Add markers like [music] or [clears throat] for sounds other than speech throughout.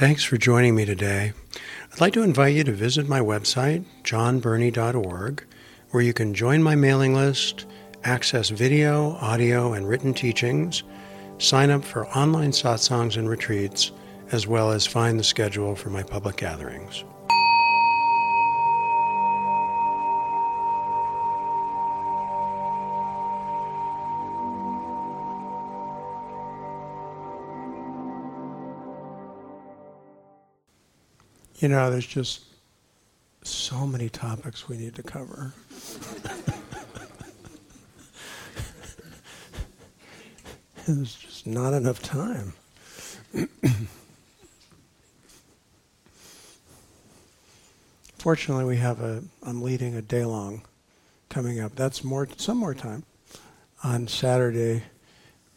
Thanks for joining me today. I'd like to invite you to visit my website, jonbernie.org, where you can join my mailing list, access video, audio, and written teachings, sign up for online satsangs and retreats, as well as find the schedule for my public gatherings. You know, there's just so many topics we need to cover. [laughs] there's just not enough time. [clears throat] Fortunately, we have a. I'm leading a day long coming up. That's more, some more time on Saturday,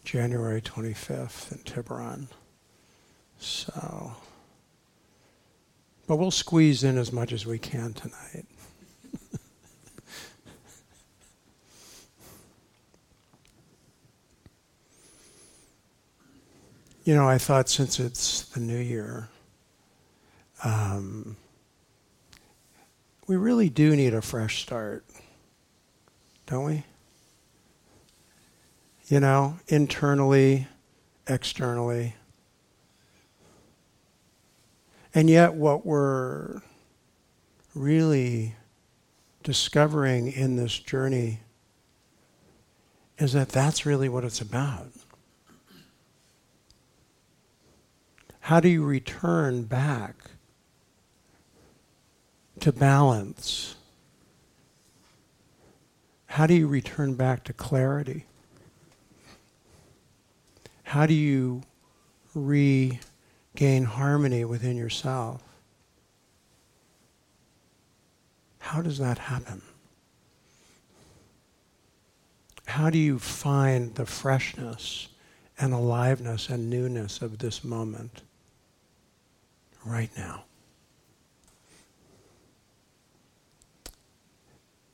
January 25th in Tiburon. So. But we'll squeeze in as much as we can tonight. [laughs] you know, I thought since it's the new year, um, we really do need a fresh start, don't we? You know, internally, externally. And yet, what we're really discovering in this journey is that that's really what it's about. How do you return back to balance? How do you return back to clarity? How do you re gain harmony within yourself. How does that happen? How do you find the freshness and aliveness and newness of this moment right now?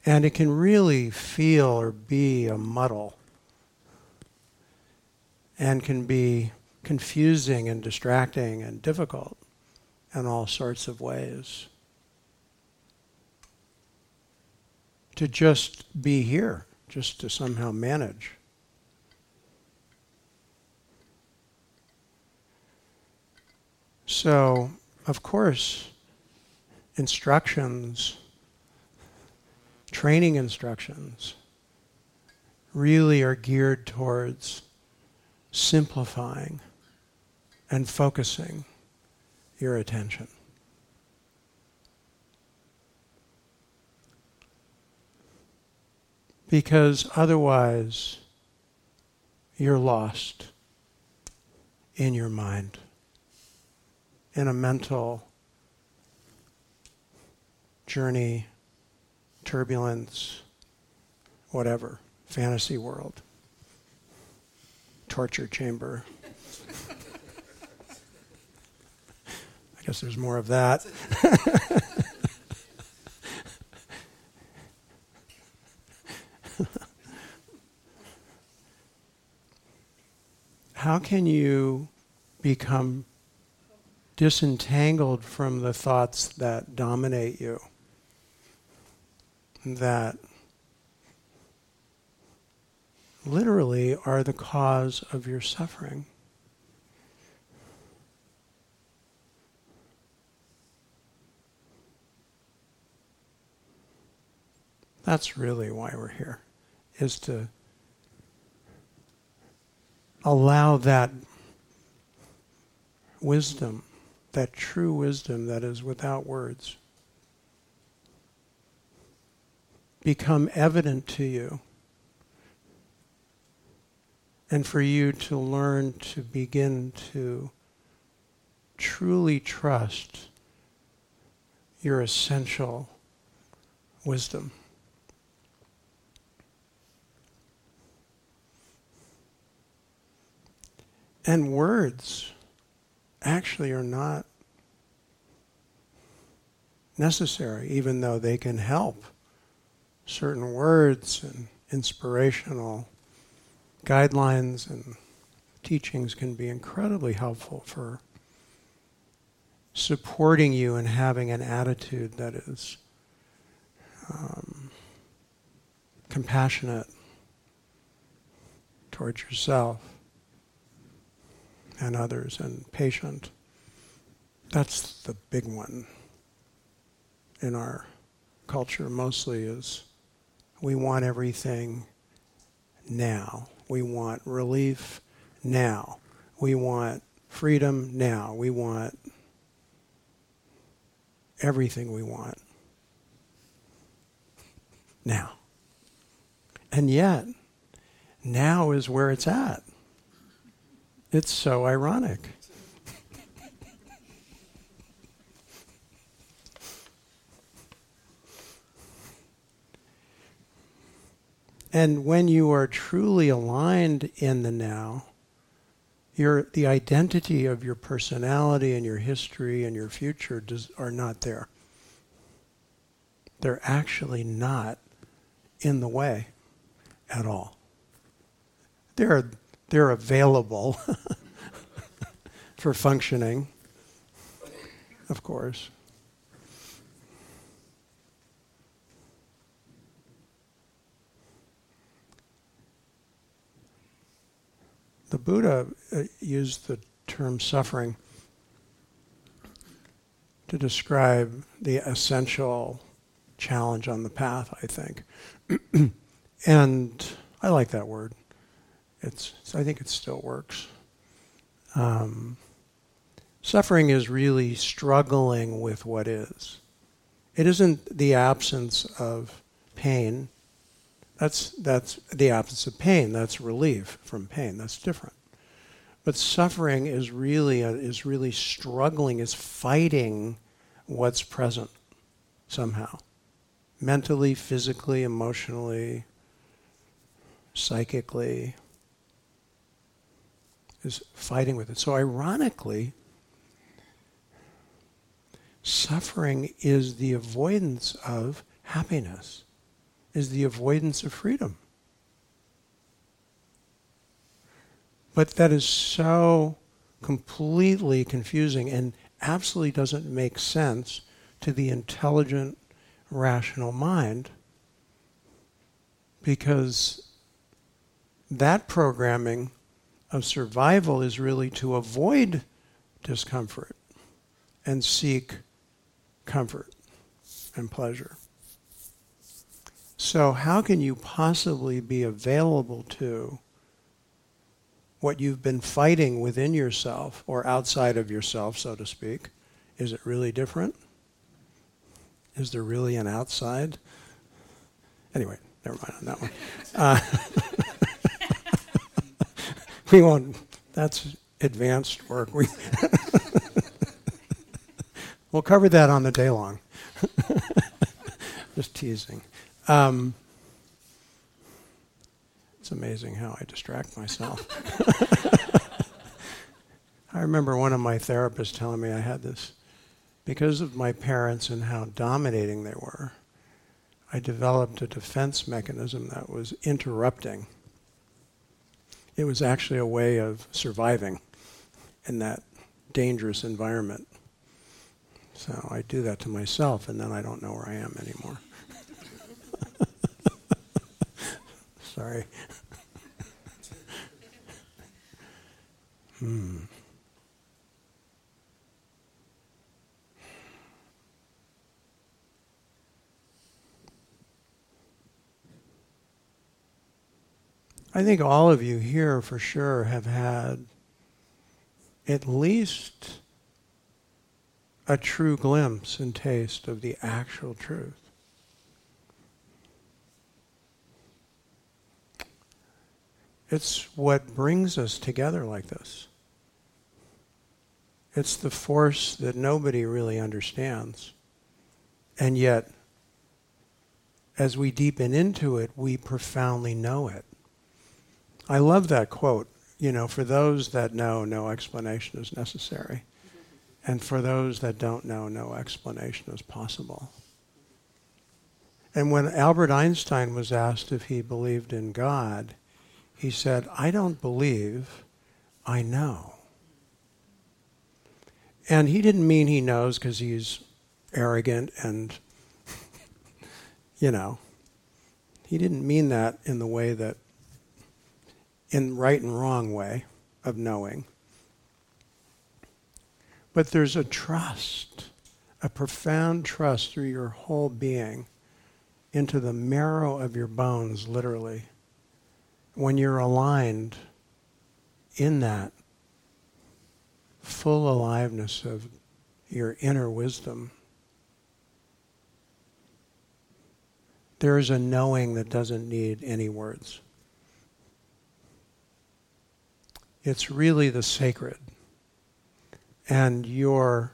And it can really feel or be a muddle and can be confusing and distracting and difficult in all sorts of ways. To just be here, just to somehow manage. So, of course, instructions, training instructions, really are geared towards simplifying and focusing your attention. Because otherwise, you're lost in your mind, in a mental journey, turbulence, whatever, fantasy world, torture chamber. Guess there's more of that. How can you become disentangled from the thoughts that dominate you? That literally are the cause of your suffering. That's really why we're here, is to allow that wisdom, that true wisdom that is without words, become evident to you. And for you to learn to begin to truly trust your essential wisdom. And words actually are not necessary, even though they can help. Certain words and inspirational guidelines and teachings can be incredibly helpful for supporting you and having an attitude that is um, compassionate towards yourself and others and patient. That's the big one in our culture mostly is we want everything now. We want relief now. We want freedom now. We want everything we want now. And yet, now is where it's at. It's so ironic. and when you are truly aligned in the now, your, the identity of your personality and your history and your future does, are not there. They're actually not in the way at all. They're, they're available [laughs] for functioning, of course. The Buddha uh, used the term suffering to describe the essential challenge on the path, I think. [clears throat] and I like that word. It's, I think it still works. Um, suffering is really struggling with what is. It isn't the absence of pain. That's, that's the absence of pain. That's relief from pain. That's different. But suffering is really, a, is really struggling, is fighting what's present somehow mentally, physically, emotionally, psychically, is fighting with it. So, ironically, suffering is the avoidance of happiness, is the avoidance of freedom. But that is so completely confusing and absolutely doesn't make sense to the intelligent, rational mind because that programming of survival is really to avoid discomfort and seek comfort and pleasure. So, how can you possibly be available to what you've been fighting within yourself or outside of yourself, so to speak? Is it really different? Is there really an outside? Anyway, never mind on that one. Uh, [laughs] we won't, that's advanced work. We [laughs] we'll cover that on the day long. [laughs] Just teasing. Um, it's amazing how I distract myself. [laughs] I remember one of my therapists telling me I had this because of my parents and how dominating they were, I developed a defense mechanism that was interrupting. It was actually a way of surviving in that dangerous environment. So I do that to myself, and then I don't know where I am anymore. [laughs] Sorry. [laughs] hmm. I think all of you here for sure have had at least a true glimpse and taste of the actual truth. It's what brings us together like this. It's the force that nobody really understands. And yet, as we deepen into it, we profoundly know it. I love that quote. You know, for those that know, no explanation is necessary. And for those that don't know, no explanation is possible. And when Albert Einstein was asked if he believed in God, he said, I don't believe, I know. And he didn't mean he knows because he's arrogant and, [laughs] you know, he didn't mean that in the way that, in right and wrong way of knowing. But there's a trust, a profound trust through your whole being into the marrow of your bones, literally. When you're aligned in that full aliveness of your inner wisdom, there is a knowing that doesn't need any words. It's really the sacred. And you're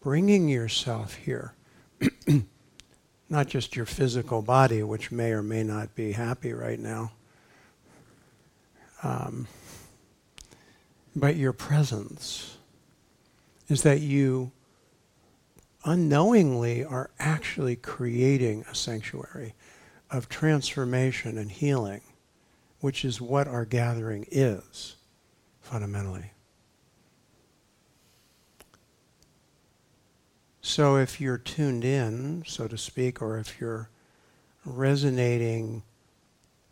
bringing yourself here, [clears throat] not just your physical body, which may or may not be happy right now, um, but your presence is that you unknowingly are actually creating a sanctuary of transformation and healing, which is what our gathering is fundamentally. So if you're tuned in, so to speak, or if you're resonating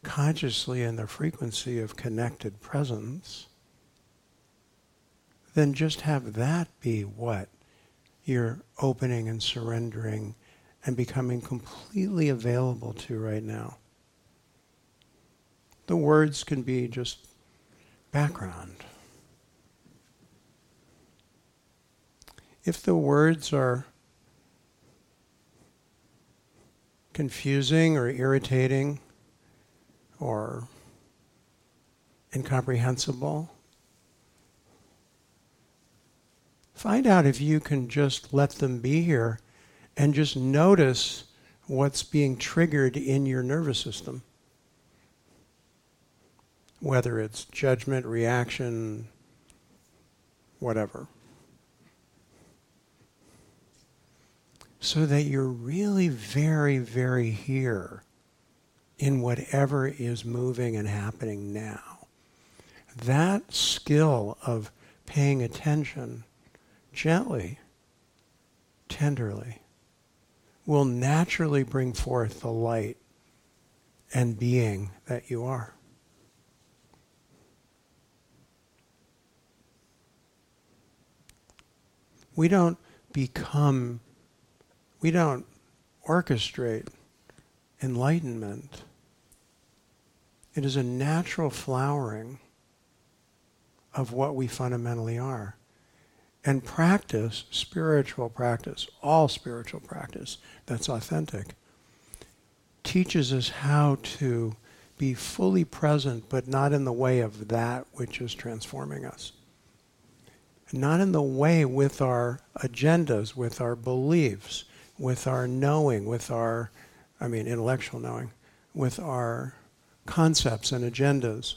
consciously in the frequency of connected presence, then just have that be what you're opening and surrendering and becoming completely available to right now. The words can be just background. If the words are confusing or irritating or incomprehensible, Find out if you can just let them be here and just notice what's being triggered in your nervous system. Whether it's judgment, reaction, whatever. So that you're really very, very here in whatever is moving and happening now. That skill of paying attention gently, tenderly, will naturally bring forth the light and being that you are. We don't become, we don't orchestrate enlightenment. It is a natural flowering of what we fundamentally are. And practice, spiritual practice, all spiritual practice that's authentic, teaches us how to be fully present, but not in the way of that which is transforming us. Not in the way with our agendas, with our beliefs, with our knowing, with our, I mean, intellectual knowing, with our concepts and agendas.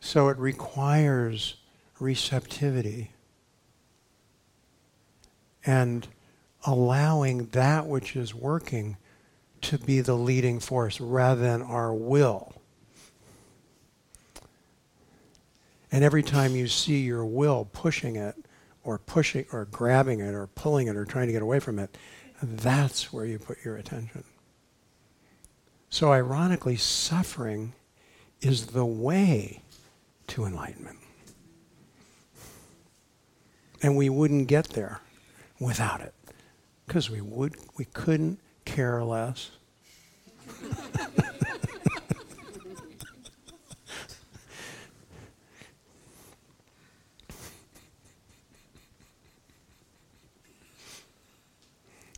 So it requires receptivity and allowing that which is working to be the leading force rather than our will. And every time you see your will pushing it, or pushing, or grabbing it, or pulling it, or trying to get away from it, that's where you put your attention. So, ironically, suffering is the way to enlightenment. And we wouldn't get there without it because we would we couldn't care less. [laughs]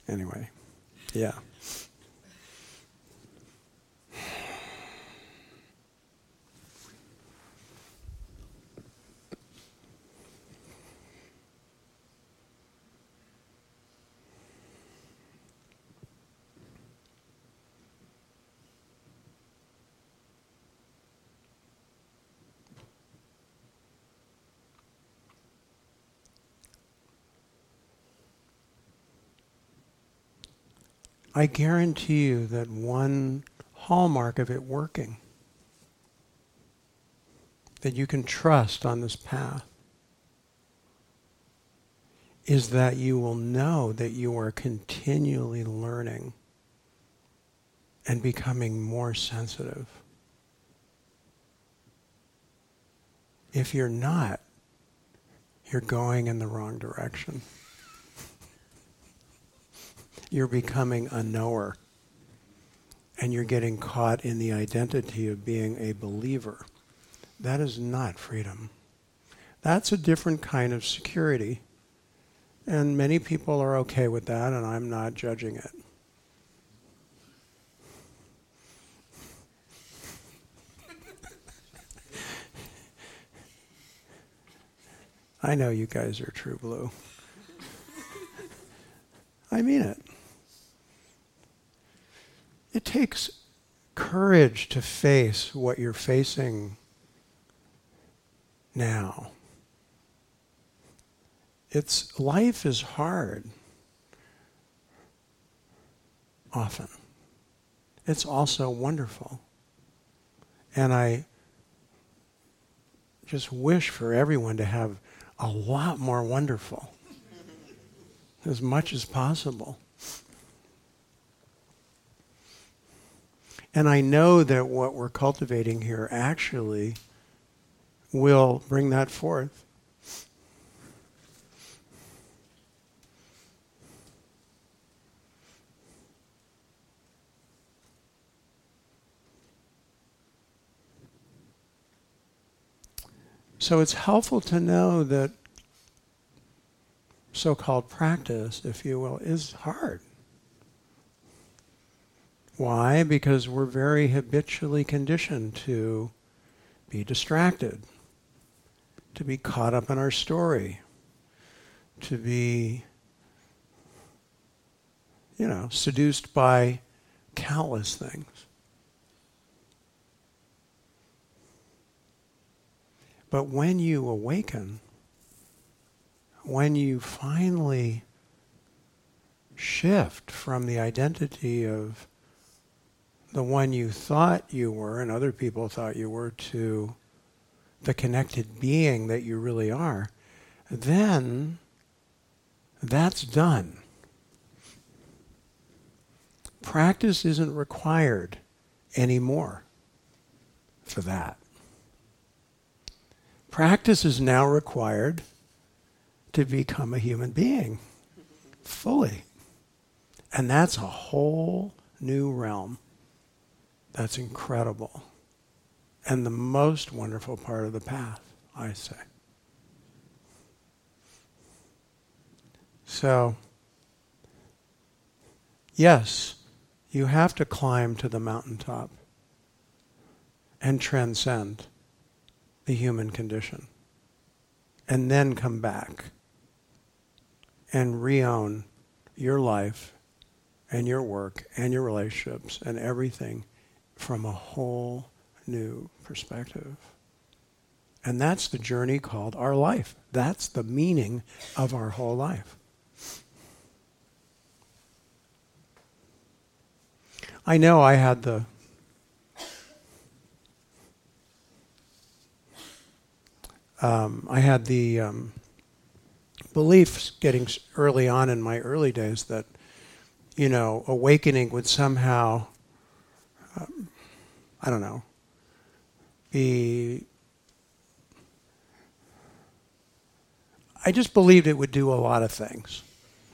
anyway, yeah. I guarantee you that one hallmark of it working that you can trust on this path is that you will know that you are continually learning and becoming more sensitive. If you're not, you're going in the wrong direction. You're becoming a knower. And you're getting caught in the identity of being a believer. That is not freedom. That's a different kind of security. And many people are okay with that, and I'm not judging it. [laughs] I know you guys are true blue. [laughs] I mean it. It takes courage to face what you're facing now. It's life is hard often. It's also wonderful. And I just wish for everyone to have a lot more wonderful as much as possible. And I know that what we're cultivating here actually will bring that forth. So it's helpful to know that so called practice, if you will, is hard. Why? Because we're very habitually conditioned to be distracted, to be caught up in our story, to be, you know, seduced by countless things. But when you awaken, when you finally shift from the identity of the one you thought you were and other people thought you were to the connected being that you really are, then that's done. Practice isn't required anymore for that. Practice is now required to become a human being fully. And that's a whole new realm. That's incredible. And the most wonderful part of the path, I say. So, yes, you have to climb to the mountaintop and transcend the human condition. And then come back and re-own your life and your work and your relationships and everything from a whole new perspective. And that's the journey called our life. That's the meaning of our whole life. I know I had the um, I had the um, beliefs getting early on in my early days that, you know, awakening would somehow, um, I don't know, be. I just believed it would do a lot of things.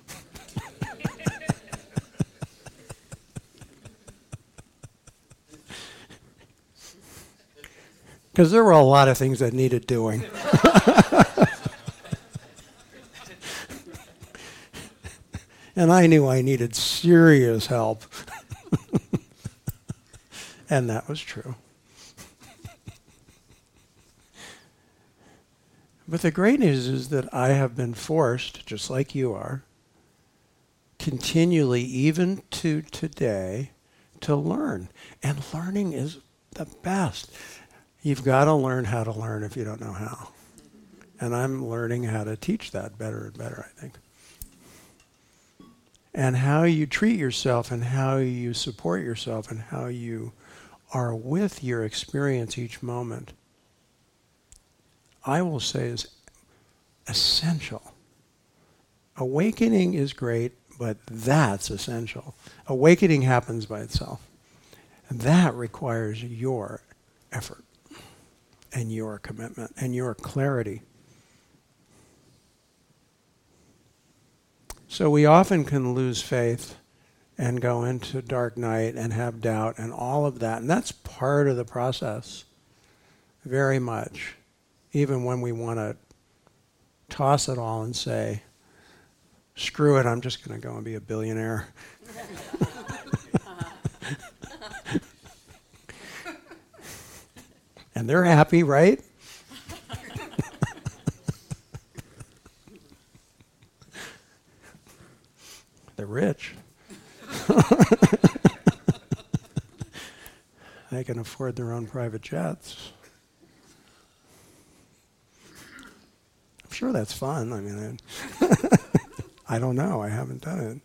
[laughs] because there were a lot of things that needed doing. [laughs] and I knew I needed serious help. And that was true. [laughs] but the great news is that I have been forced, just like you are, continually, even to today, to learn. And learning is the best. You've got to learn how to learn if you don't know how. And I'm learning how to teach that better and better, I think. And how you treat yourself and how you support yourself and how you are with your experience each moment I will say is essential. Awakening is great, but that's essential. Awakening happens by itself. And that requires your effort and your commitment and your clarity. So we often can lose faith and go into dark night and have doubt and all of that. And that's part of the process, very much. Even when we want to toss it all and say, screw it, I'm just going to go and be a billionaire. [laughs] and they're happy, right? [laughs] they're rich. They can afford their own private jets. I'm sure that's fun. I mean, I, [laughs] don't know. I haven't done it.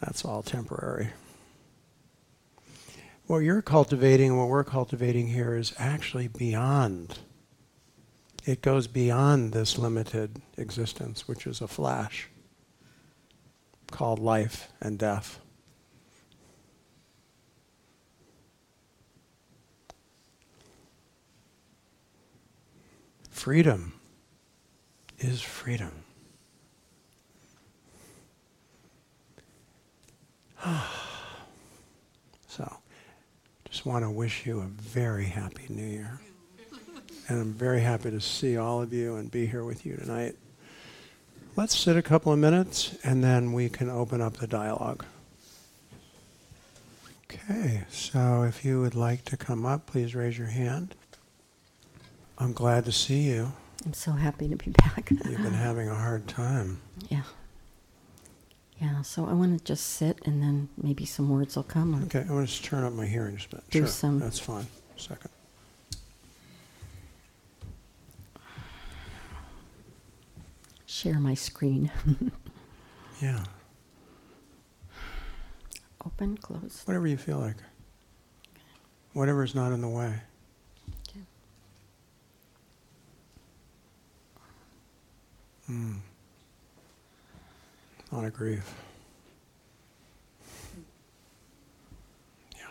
that's all temporary. What you're cultivating, and what we're cultivating here is actually beyond. It goes beyond this limited existence, which is a flash called life and death. Freedom is freedom. [sighs] so, just want to wish you a very happy new year. And I'm very happy to see all of you and be here with you tonight. Let's sit a couple of minutes and then we can open up the dialogue. Okay, so if you would like to come up, please raise your hand. I'm glad to see you. I'm so happy to be back. [laughs] You've been having a hard time. Yeah. Yeah, so I want to just sit and then maybe some words will come. Okay, I want to turn up my hearing a bit. Do sure, some- that's fine. Second. Share my screen. [laughs] Yeah, Open, close. whatever you feel like. Whatever is not in the way. Okay. Mm. A grief. Yeah.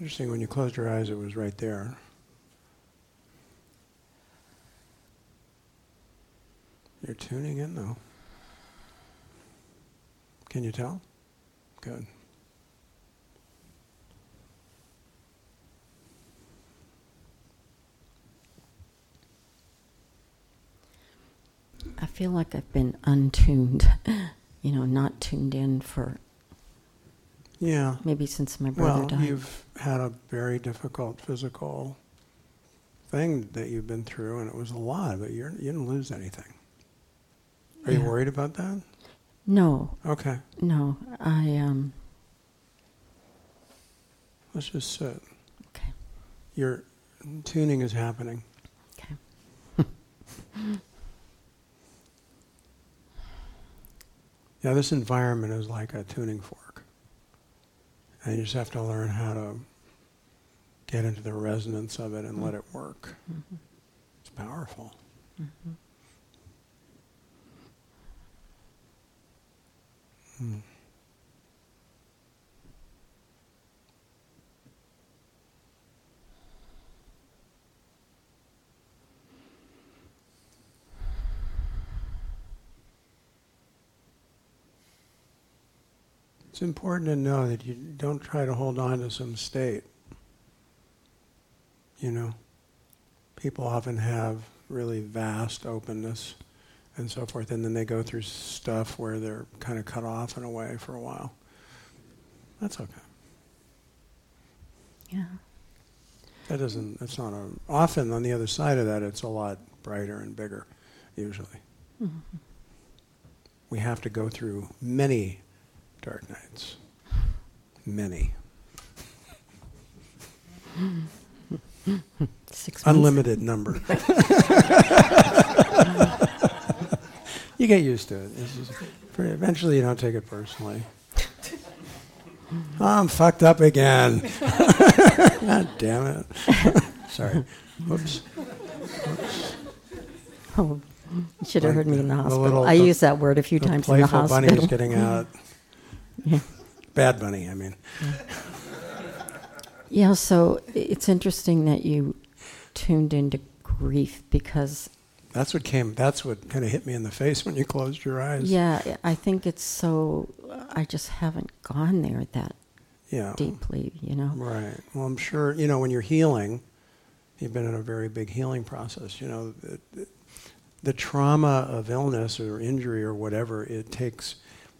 Interesting, when you closed your eyes, it was right there. You're tuning in, though. Can you tell? Good. I feel like I've been untuned, [laughs] you know, not tuned in for Yeah. maybe since my brother Well, died. you've had a very difficult physical thing that you've been through, and it was a lot, but you're, you didn't lose anything. Are you worried about that? No, Okay, no, I um. let's just sit. Okay, Your tuning is happening. okay. [laughs] Yeah, this environment is like a tuning fork. And you just have to learn how to get into the resonance of it and let it work. Mhm. It's powerful. Mhm. It's important to know that you don't try to hold on to some state. You know, people often have really vast openness and so forth, and then they go through stuff where they're kind of cut off in a way for a while. That's okay. Yeah. That doesn't. That's not a. Often on the other side of that, it's a lot brighter and bigger. Usually, Mhm. we have to go through many dark nights. Many. [laughs] Six months. Unlimited number. [laughs] [laughs] you get used to it. Pretty- eventually, you don't take it personally. Oh, [laughs] I'm fucked up again. [laughs] God damn it. [laughs] Sorry. Whoops. Whoops. Oh, you should have Like heard me in the hospital. I use that word a few times in the playful bunny is getting out. Yeah. Bad bunny, I mean. Yeah, so it's interesting that you tuned into grief because, That's what came, that's what kind of hit me in the face when you closed your eyes. yeah, I think it's so, I just haven't gone there that Yeah. deeply, you know? Right. Well, I'm sure, you know, when you're healing, you've been in a very big healing process. You know, the, the, the trauma of illness or injury or whatever, it takes,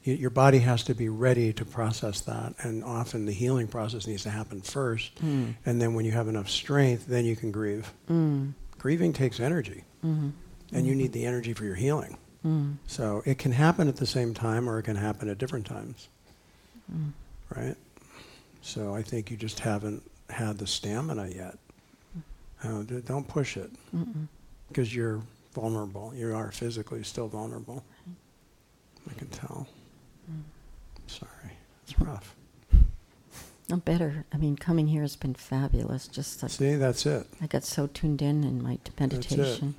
your body has to be ready to process that. And often the healing process needs to happen first. Mm. And then when you have enough strength, then you can grieve. Mm. Grieving takes energy, Mm-hmm. And you need the energy for your healing. Mm. So it can happen at the same time or it can happen at different times, Mm. right? So I think you just haven't had the stamina yet. Uh, don't push it because you're vulnerable. You are physically still vulnerable. I can tell. Sorry, it's rough. I'm better. I mean, coming here has been fabulous. Just like See, that's it. I got so tuned in in my meditation.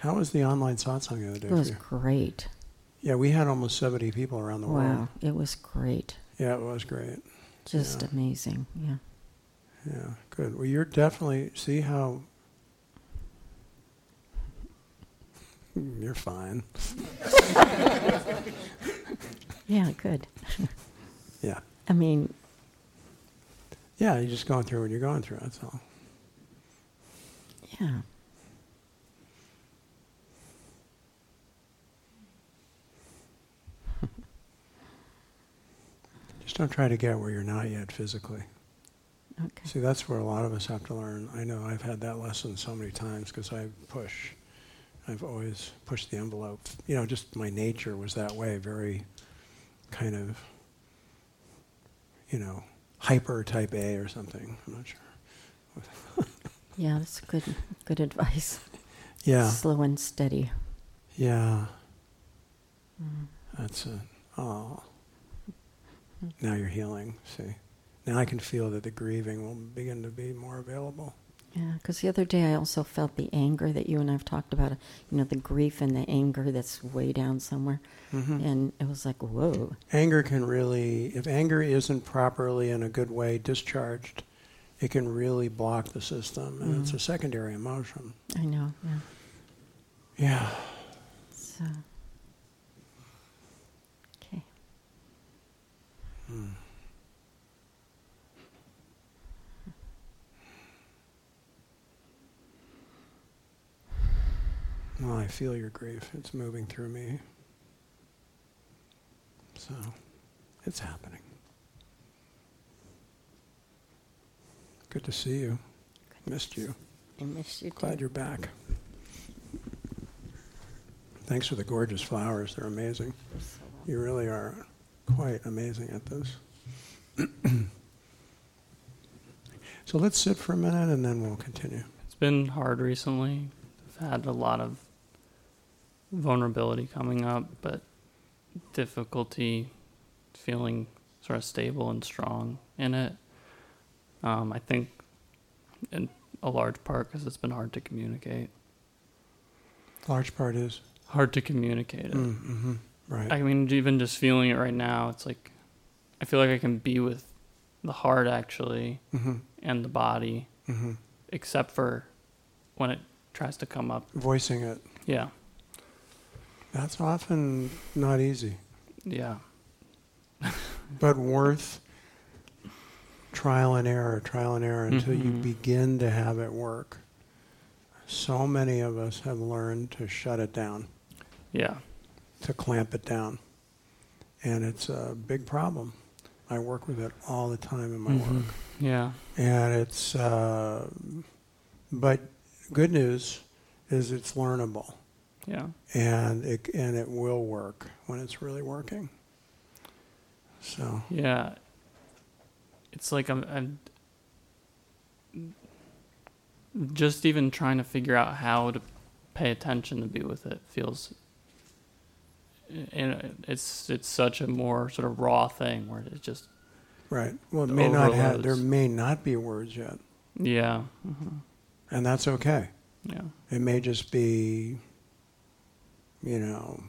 How was the online satsang the other day? It was great. Yeah, we had almost 70 people around the world. Wow, it was great. Yeah, it was great. Just Yeah. amazing. Yeah. Yeah, good. Well, you're definitely see how [laughs] you're fine. [laughs] Yeah, good. [laughs] Yeah, I mean, yeah. You're just going through what you're going through. That's all. yeah. Don't try to get where you're not yet physically. Okay. See, that's where a lot of us have to learn. I know I've had that lesson so many times because I push. I've always pushed the envelope. You know, just my nature was that way, very kind of, you know, hyper type A or something. I'm not sure. [laughs] Yeah, that's good. Good advice. Yeah, Slow and steady. yeah. Mm. That's it. Oh. Now you're healing, see. Now I can feel that the grieving will begin to be more available. Yeah, because the other day I also felt the anger that you and I've talked about. You know, the grief and the anger that's way down somewhere, Mhm. and it was like, whoa. Anger can really, if anger isn't properly in a good way discharged, it can really block the system, and it's Mhm. a secondary emotion. I know. Yeah. Yeah. So. Hmm. Well, I feel your grief. It's moving through me. So, it's happening. Good to see you. Missed you. I miss you too. Glad you're back. Thanks for the gorgeous flowers. They're amazing. You really are quite amazing at this. [clears throat] so let's sit for a minute and then we'll continue. It's been hard recently. I've had a lot of vulnerability coming up, but difficulty feeling sort of stable and strong in it. Um, I think in a large part because it's been hard to communicate. Large part is. Hard to communicate it. Mm, hmm Right. I mean, even just feeling it right now, it's like I feel like I can be with the heart actually hmm and the body, hmm except for when it tries to come up. Voicing it. Yeah, That's often not easy, yeah, [laughs] but worth trial and error, trial and error until you Mhm. begin to have it work. So many of us have learned to shut it down. yeah. To clamp it down. And it's a big problem. I work with it all the time in my Mhm. work. Yeah, And it's, uh, but good news is it's learnable. yeah, And it, and it will work when it's really working. So, yeah. It's like I'm, I'm just even trying to figure out how to pay attention to be with it feels. And it's it's such a more sort of raw thing where it just Right. Well, it may not have. There may not be words yet, Yeah. hmm and that's okay. Yeah. It may just be, you know,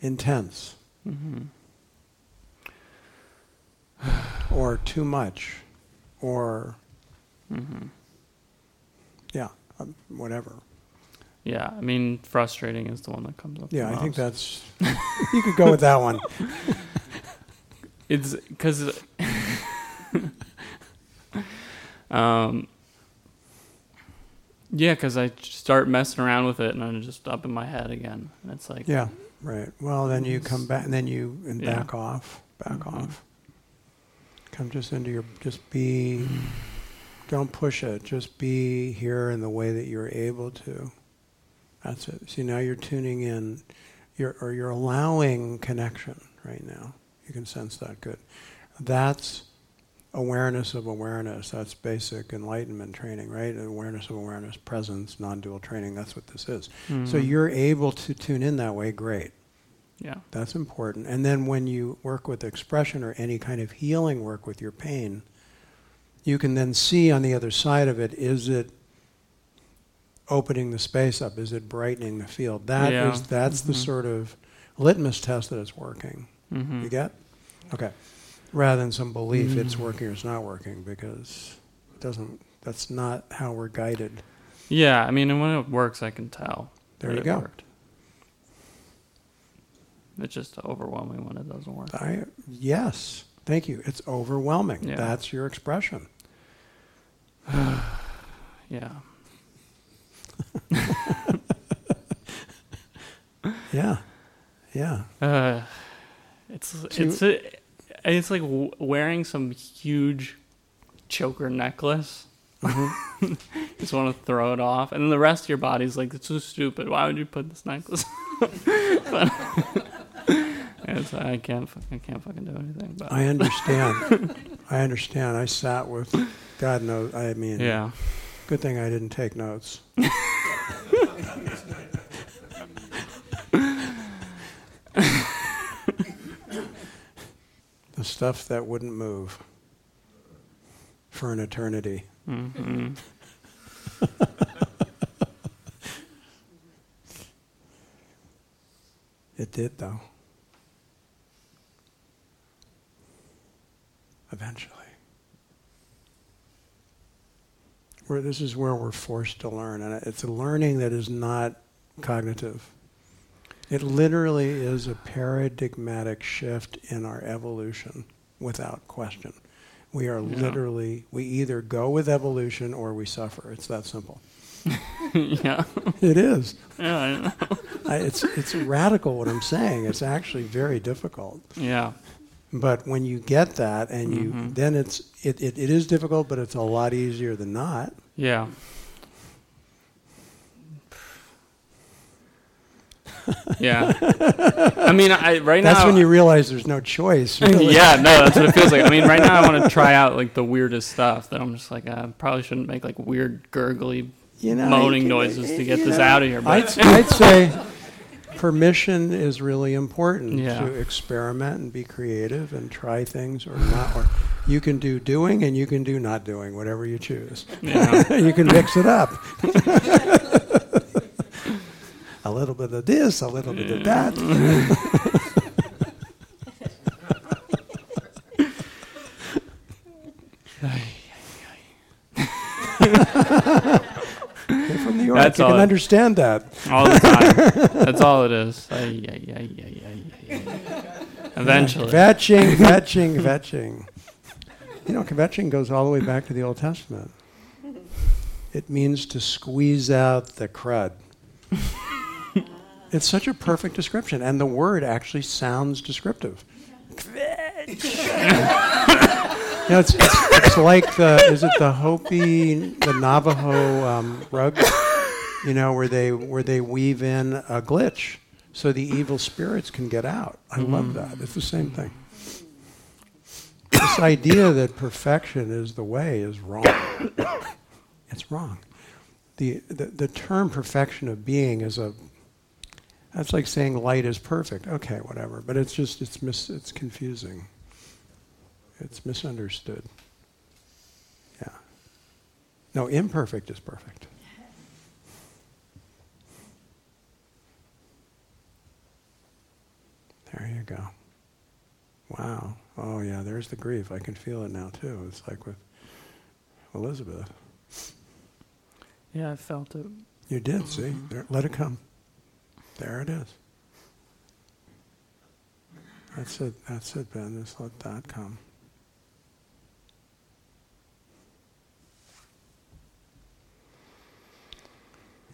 intense hmm or too much, or hmm yeah, um, whatever. Yeah. I mean, frustrating is the one that comes up. the Yeah, I think that's. you could go with that one. [laughs] It's because, [laughs] um, yeah, because I start messing around with it and I'm just up in my head again, and it's like, Yeah, right. Well, then you come back, and then you and Yeah. back off, back Mhm. off. Come just into your, just be. Don't push it. Just be here in the way that you're able to. That's it. See, now you're tuning in, you're or you're allowing connection right now. You can sense that. Good. That's awareness of awareness. That's basic enlightenment training, right? Awareness of awareness, presence, non-dual training. That's what this is. So Mhm. you're able to tune in that way. Great. yeah, That's important. And then when you work with expression or any kind of healing work with your pain, you can then see on the other side of it is it opening the space up? Is it brightening the field? That is Yeah. that's the Mhm. sort of litmus test that it's working. hmm You get? Okay. Rather than some belief it's Mm. working or it's not working because it doesn't that's not how we're guided. yeah. I mean, and when it works, I can tell. There you go. Worked. It's just overwhelming when it doesn't work. I yes. Thank you. It's overwhelming. Yeah. That's your expression. [sighs] Yeah. [laughs] Yeah. Yeah. Uh, it's it's it's like wearing some huge choker necklace. Mm-hmm. [laughs] Just want to throw it off, and then the rest of your body's like, "It's so stupid. Why would you put this necklace?" on?" but [laughs] it's, I can't, I can't fucking do anything. But I understand. I understand. I sat with God knows. I mean, yeah, good thing I didn't take notes. [laughs] the stuff that wouldn't move for an eternity. hmm It did, though. Eventually. Where this is where we're forced to learn, and it's a learning that is not cognitive. It literally is a paradigmatic shift in our evolution, without question. We are Yeah. literally we either go with evolution or we suffer. It's that simple. [laughs] yeah, It is. yeah, I. I, it's it's radical what I'm saying. It's actually very difficult. yeah, But when you get that, and you Mhm. then it's it, it, it is difficult, but it's a lot easier than not. yeah. yeah, I mean, I right That's now. That's when you realize there's no choice. [laughs] really. yeah, no, that's what it feels like. I mean, right now I want to try out like the weirdest stuff that I'm just like, I probably shouldn't make like weird gurgly you know, moaning can- noises to get this know, out of here. But I'd, I'd say permission is really important Yeah. to experiment and be creative and try things or not. Or you can do doing and you can do not doing, whatever you choose. yeah, [laughs] you can mix it up. [laughs] [laughs] a little bit of this, a little bit of that. Mm. You're from New York. That's you all can I- understand that. all the time. [laughs] That's all it is. Ay, ay, ay, ay, ay, ay, ay. Eventually, Vetching, [laughs] vetching, vetching. You know, kvetching goes all the way back to the Old Testament. It means to squeeze out the crud. it's such a perfect description, and the word actually sounds descriptive. [laughs] you know, it's, it's, it's like the, is it the Hopi, the Navajo um, rug? You know, where they where they weave in a glitch so the evil spirits can get out. I love mm. that. It's the same thing. This idea that perfection is the way is wrong. It's wrong. The, the, the term perfection of being is a, That's like saying light is perfect. Okay, whatever. But it's just it's mis- it's confusing. It's misunderstood. Yeah. No, imperfect is perfect. There you go. Wow. Oh yeah, there's the grief. I can feel it now too. It's like with Elizabeth. Yeah, I felt it. You did, see? Mm-hmm. There, let it come. There it is. That's it, that's it, Ben. Just let that come.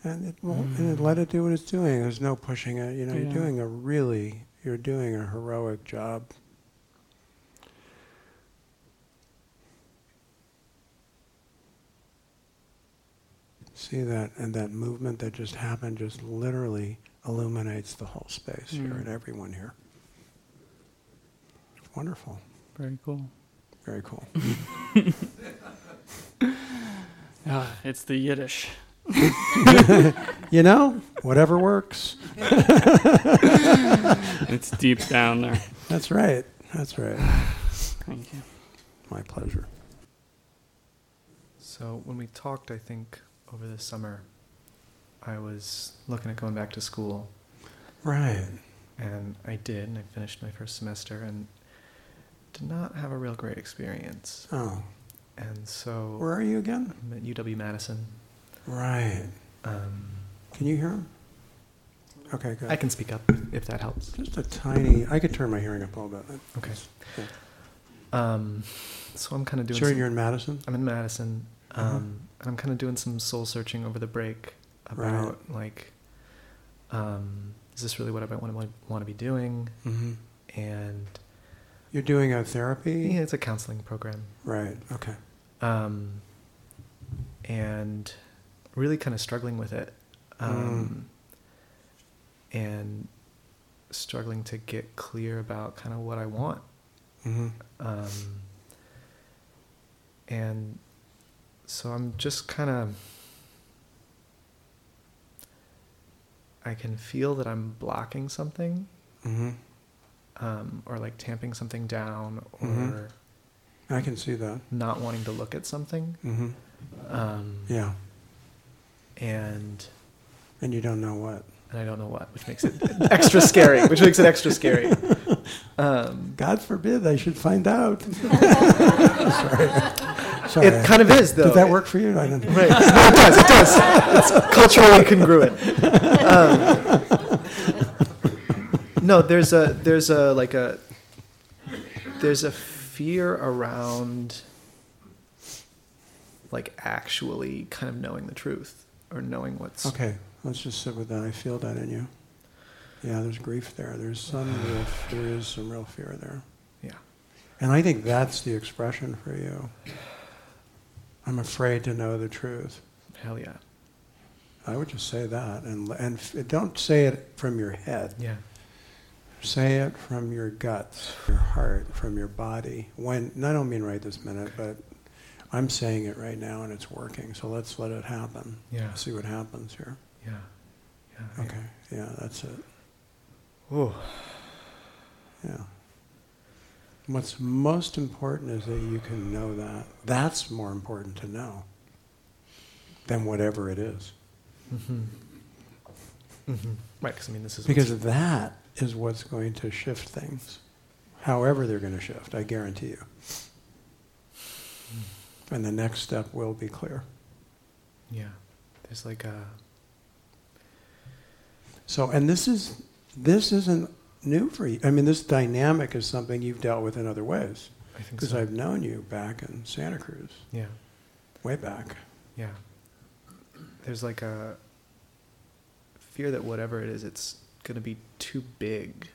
And it won't, and it, mm-hmm. let it do what it's doing. There's no pushing it. You know, Yeah. you're doing a really, you're doing a heroic job. See that, and that movement that just happened just literally illuminates the whole space here Mm. and everyone here. Wonderful. Very cool. Very cool. [laughs] Ah, it's the Yiddish. [laughs] you know, whatever works. [laughs] It's deep down there. That's right. That's right. Thank you. My pleasure. So when we talked, I think over the summer, I was looking at going back to school, Right. and I did, and I finished my first semester, and did not have a real great experience. Oh, And so where are you again? I'm at UW Madison. Right. Um, Can you hear him? Okay, good. I can speak up if that helps. Just a tiny. I could turn my hearing up a little bit. Okay. Yeah. Um, so I'm kind of doing. Sure, some- you're in Madison. I'm in Madison, um, Uh-huh. and I'm kind of doing some soul searching over the break about like, um, is this really what I want to want to be doing? Mm-hmm. And You're doing a therapy. yeah, it's a counseling program, Right. Okay. um, and really kind of struggling with it, um, and struggling to get clear about kind of what I want. Mm-hmm. Um, and so I'm just kind of. I can feel that I'm blocking something, Mm-hmm. um, or like tamping something down, or Mhm. I can see that. not wanting to look at something. Mm-hmm. Um, Yeah. And And you don't know what. and I don't know what, which makes it [laughs] extra scary. Which makes it extra scary. Um, God forbid I should find out. Sorry. [laughs] Sorry. it kind of is, though. Did that work for you? I don't know. Right. No, it does. It does. It's culturally congruent. Um, no, there's a there's a like a there's a fear around like actually kind of knowing the truth or knowing what's Okay, let's just sit with that. I feel that in you. Yeah, there's grief there. There's some [sighs] real, there is some real fear there. yeah And I think that's the expression for you. I'm afraid to know the truth. hell yeah I would just say that, and and f- don't say it from your head. yeah Say it from your guts, your heart, from your body. When and I don't mean right this minute, but I'm saying it right now, and it's working. So let's let it happen. yeah See what happens here. yeah yeah Okay. Yeah, that's it. oh Yeah. What's most important is that you can know that. That's more important to know than whatever it is. Mm-hmm. Mm-hmm. right because I mean this is Because that is what's going to shift things. However, they're going to shift, I guarantee you. And the next step will be clear. yeah there's like a So, and this is this isn't new for you. I mean, this dynamic is something you've dealt with in other ways I think because so I've known you back in Santa Cruz, yeah way back. Yeah. There's like a fear that whatever it is, it's gonna be too big,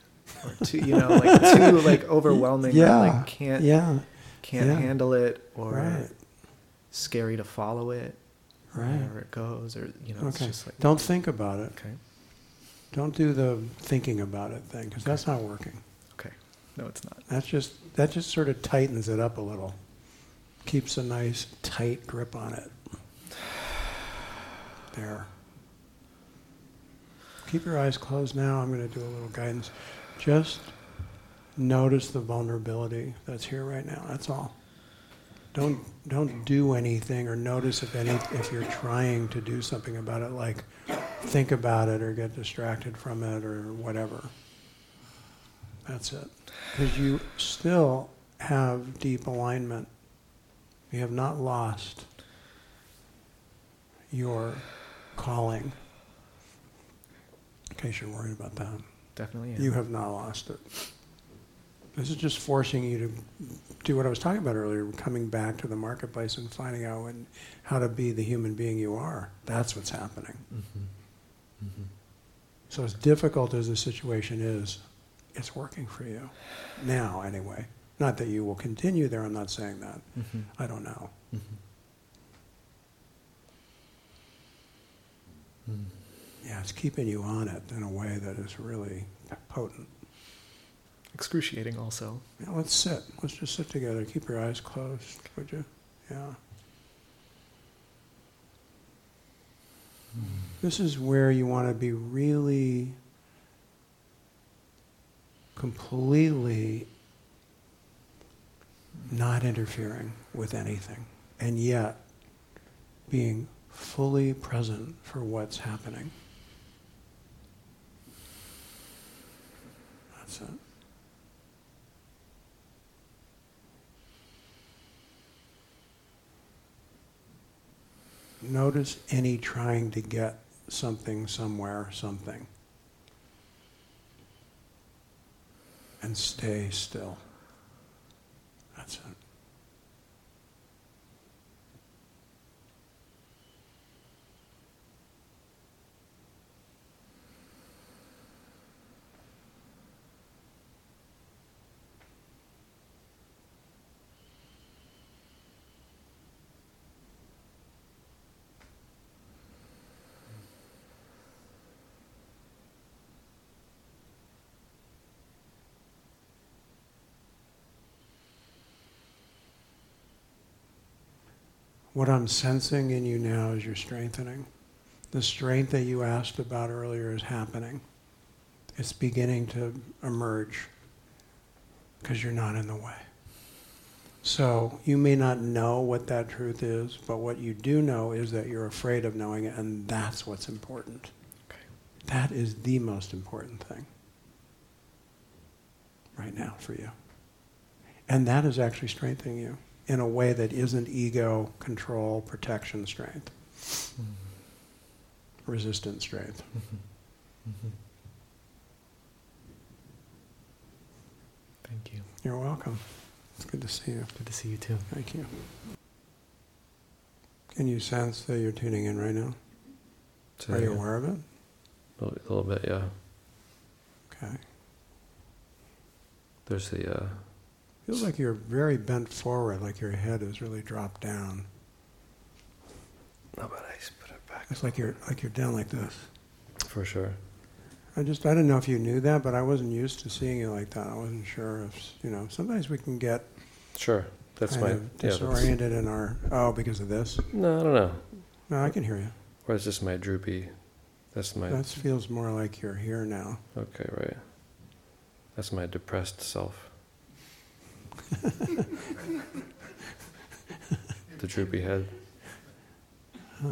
or too, you know, like too like [laughs] overwhelming. Yeah, like can't Yeah, can't yeah. handle it, or right, scary to follow it, right. wherever it goes, or you know, it's Okay. just like Don't think about it. okay, Don't do the thinking about it thing because that's not working. okay, no, it's not. That's just that just sort of tightens it up a little, keeps a nice tight grip on it. There. keep your eyes closed now. I'm going to do a little guidance. Just notice the vulnerability that's here right now. That's all. Don't don't do anything or notice if any if you're trying to do something about it, like think about it or get distracted from it or whatever. That's it. Because you still have deep alignment. You have not lost your calling. In case you're worried about that. Definitely. Am. You have not lost it. This is just forcing you to do what I was talking about earlier, coming back to the marketplace and finding out when, how to be the human being you are. That's what's happening. Mm-hmm. Mm-hmm. So, as difficult as the situation is, it's working for you. Now, anyway. Not that you will continue there, I'm not saying that. Mm-hmm. I don't know. Mm-hmm. Mm. Yeah, it's keeping you on it in a way that is really potent. Excruciating, also. Yeah, let's sit. Let's just sit together. Keep your eyes closed, would you? Yeah. This is where you want to be really completely not interfering with anything, and yet being fully present for what's happening. That's it. Notice any trying to get something somewhere, something. And stay still. That's it. What I'm sensing in you now is you're strengthening. The strength that you asked about earlier is happening. It's beginning to emerge because you're not in the way. So you may not know what that truth is, but what you do know is that you're afraid of knowing it, and that's what's important. Okay. That is the most important thing right now for you. And that is actually strengthening you in a way that isn't ego, control, protection strength, mm-hmm. resistance strength. Mm-hmm. Mm-hmm. Thank you. You're welcome. It's good to see you. Good to see you too. Thank you. Can you sense that you're tuning in right now? So, Are you yeah. aware of it? A little, a little bit, yeah. Okay. There's the. Uh, Feels like you're very bent forward, like your head is really dropped down. no, but I just put it back. It's like you're like you're down like this. For sure. I just I didn't know if you knew that, but I wasn't used to seeing you like that. I wasn't sure if you know. Sometimes we can get Sure. That's my. of Yeah, that's, disoriented in our oh because of this. no, I don't know. No, I can hear you. Or it's just my droopy. That's my. That feels more like you're here now. Okay, right. That's my depressed self. [laughs] the droopy head. Huh.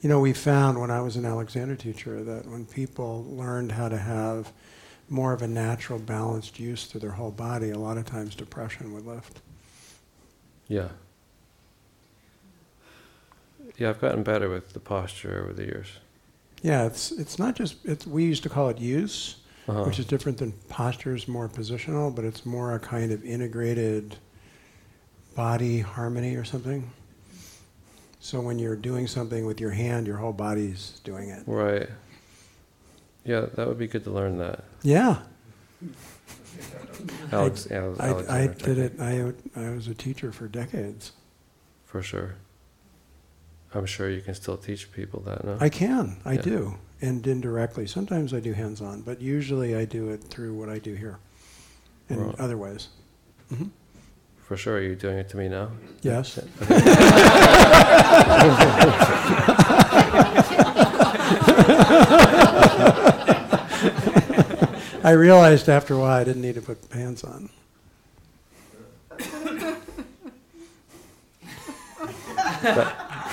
You know, we found when I was an Alexander teacher that when people learned how to have more of a natural, balanced use to their whole body, a lot of times depression would lift. Yeah. Yeah, I've gotten better with the posture over the years. Yeah, it's it's not just it's we used to call it use, Uh-huh. which is different than postures, more positional, but it's more a kind of integrated body harmony or something. So when you're doing something with your hand, your whole body's doing it. Right. Yeah, that would be good to learn that. Yeah, [laughs] Alex, yeah, I, I did it. I I was a teacher for decades. For sure. I'm sure you can still teach people that, no? I can, I Yeah. do, and indirectly. Sometimes I do hands-on, but usually I do it through what I do here, in Right. other ways. hmm For For sure. Are you doing it to me now? Yes. [laughs] [laughs] I realized after a while I didn't need to put pants on.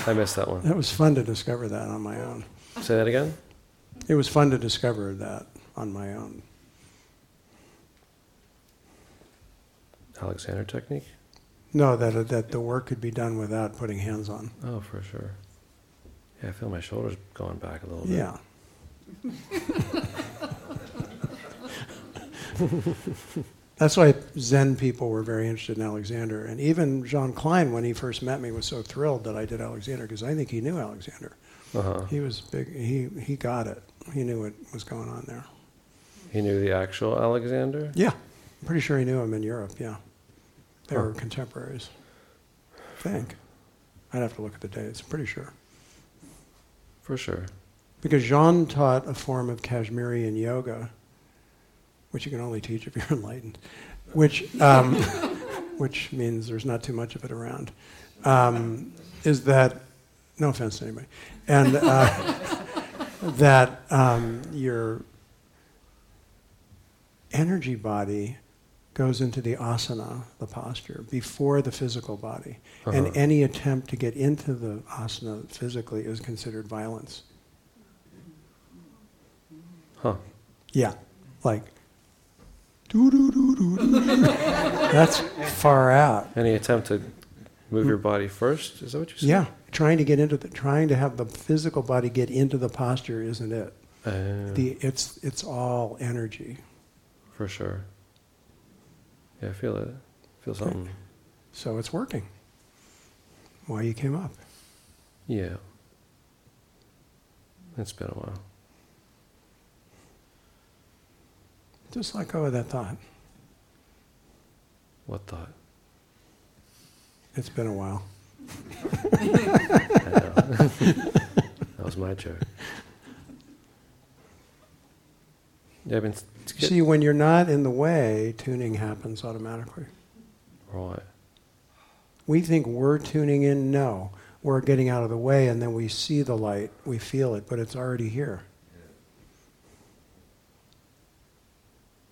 I missed that one. It was fun to discover that on my own. Say that again? It was fun to discover that on my own. Alexander technique? No, that that the work could be done without putting hands on. Oh, for sure. Yeah, I feel my shoulders going back a little bit. Yeah. [laughs] [laughs] That's why Zen people were very interested in Alexander. And even Jean Klein, when he first met me, was so thrilled that I did Alexander because I think he knew Alexander. Uh-huh. He was big. He, he got it. He knew what was going on there. He knew the actual Alexander? Yeah. I'm pretty sure he knew him in Europe, yeah. They Huh. were contemporaries. I think. I'd have to look at the dates. Pretty sure. For sure. Because Jean taught a form of Kashmirian yoga, which you can only teach if you're [laughs] enlightened, which, um, [laughs] which means there's not too much of it around, um, is that, no offense to anybody, and uh, [laughs] that um, your energy body goes into the asana, the posture, before the physical body. Uh-huh. And any attempt to get into the asana physically is considered violence. Huh. Yeah, like doo doo doo doo. doo. That's far out. Any attempt to move your body first? Is that what you said? Yeah, trying to get into the, trying to have the physical body get into the posture isn't it? Uh, The it's it's all energy. for sure. Yeah, I feel it. feel something. So it's working. Why you came up? Yeah. It's been a while. Just let go of that thought. What thought? It's been a while. [laughs] That was my joke. Yeah, I've been. s- get- See, when you're not in the way, tuning happens automatically. Right. We think we're tuning in. No, we're getting out of the way, and then we see the light, we feel it, but it's already here.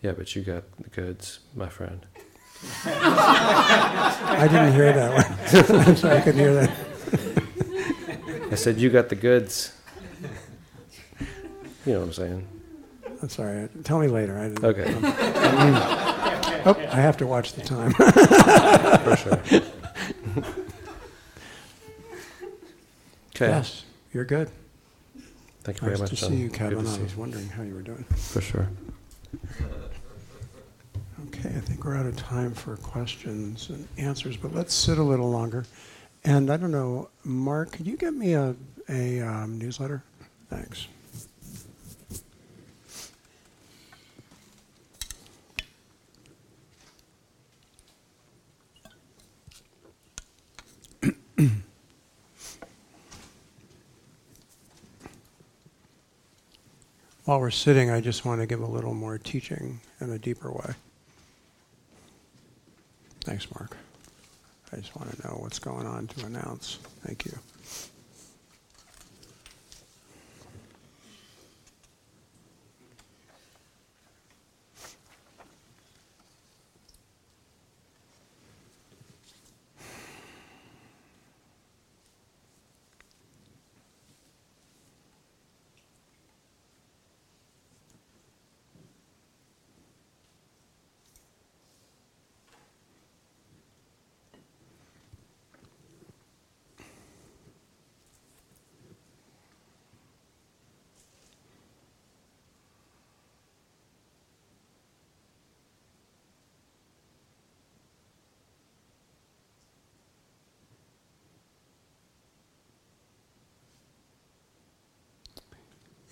Yeah, but you got the goods, my friend. I didn't hear that one. I'm [laughs] sorry, I couldn't hear that. I said you got the goods. You know what I'm saying? I'm sorry. Tell me later. I didn't. Okay, Oh, I have to watch the time. [laughs] for sure. Okay. Yes, you're good. Thank you very nice much. to Jon. see you, Kevin. I was wondering how you were doing. For sure. Okay, I think we're out of time for questions and answers, but let's sit a little longer. And I don't know, Mark, could you get me a, a um, newsletter? Thanks. While we're sitting, I just want to give a little more teaching in a deeper way. Thanks, Mark. I just want to know what's going on to announce. Thank you.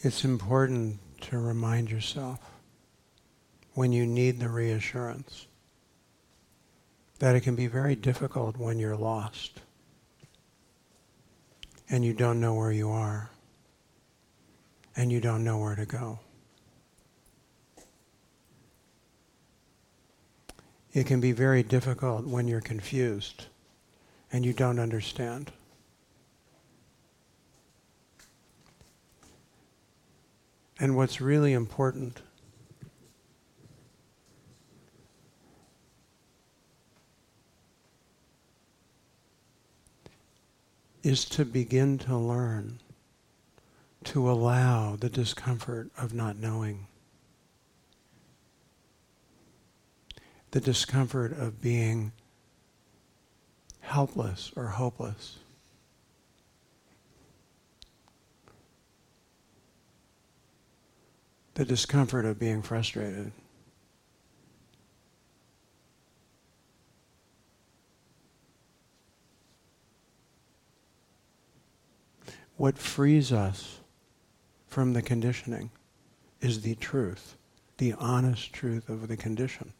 It's important to remind yourself when you need the reassurance that it can be very difficult when you're lost and you don't know where you are and you don't know where to go. It can be very difficult when you're confused and you don't understand. And what's really important is to begin to learn to allow the discomfort of not knowing, the discomfort of being helpless or hopeless. The discomfort of being frustrated. What frees us from the conditioning is the truth, the honest truth of the condition.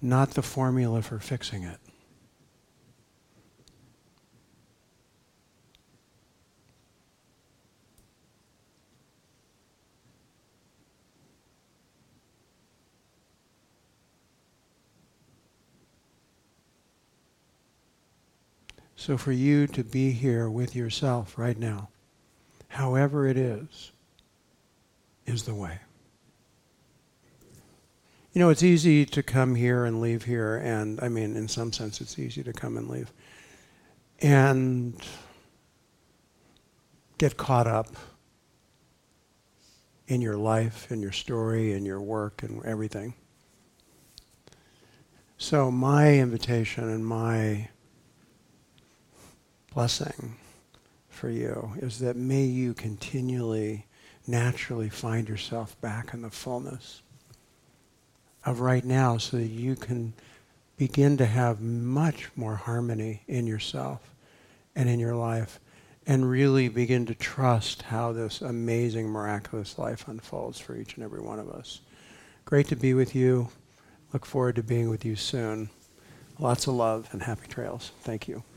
Not the formula for fixing it. So for you to be here with yourself right now, however it is, is the way. You know, it's easy to come here and leave here, and I mean, in some sense, it's easy to come and leave. And get caught up in your life, in your story, in your work, and everything. So, my invitation and my blessing for you is that may you continually, naturally find yourself back in the fullness of right now so that you can begin to have much more harmony in yourself and in your life and really begin to trust how this amazing, miraculous life unfolds for each and every one of us. Great to be with you. Look forward to being with you soon. Lots of love and happy trails. Thank you.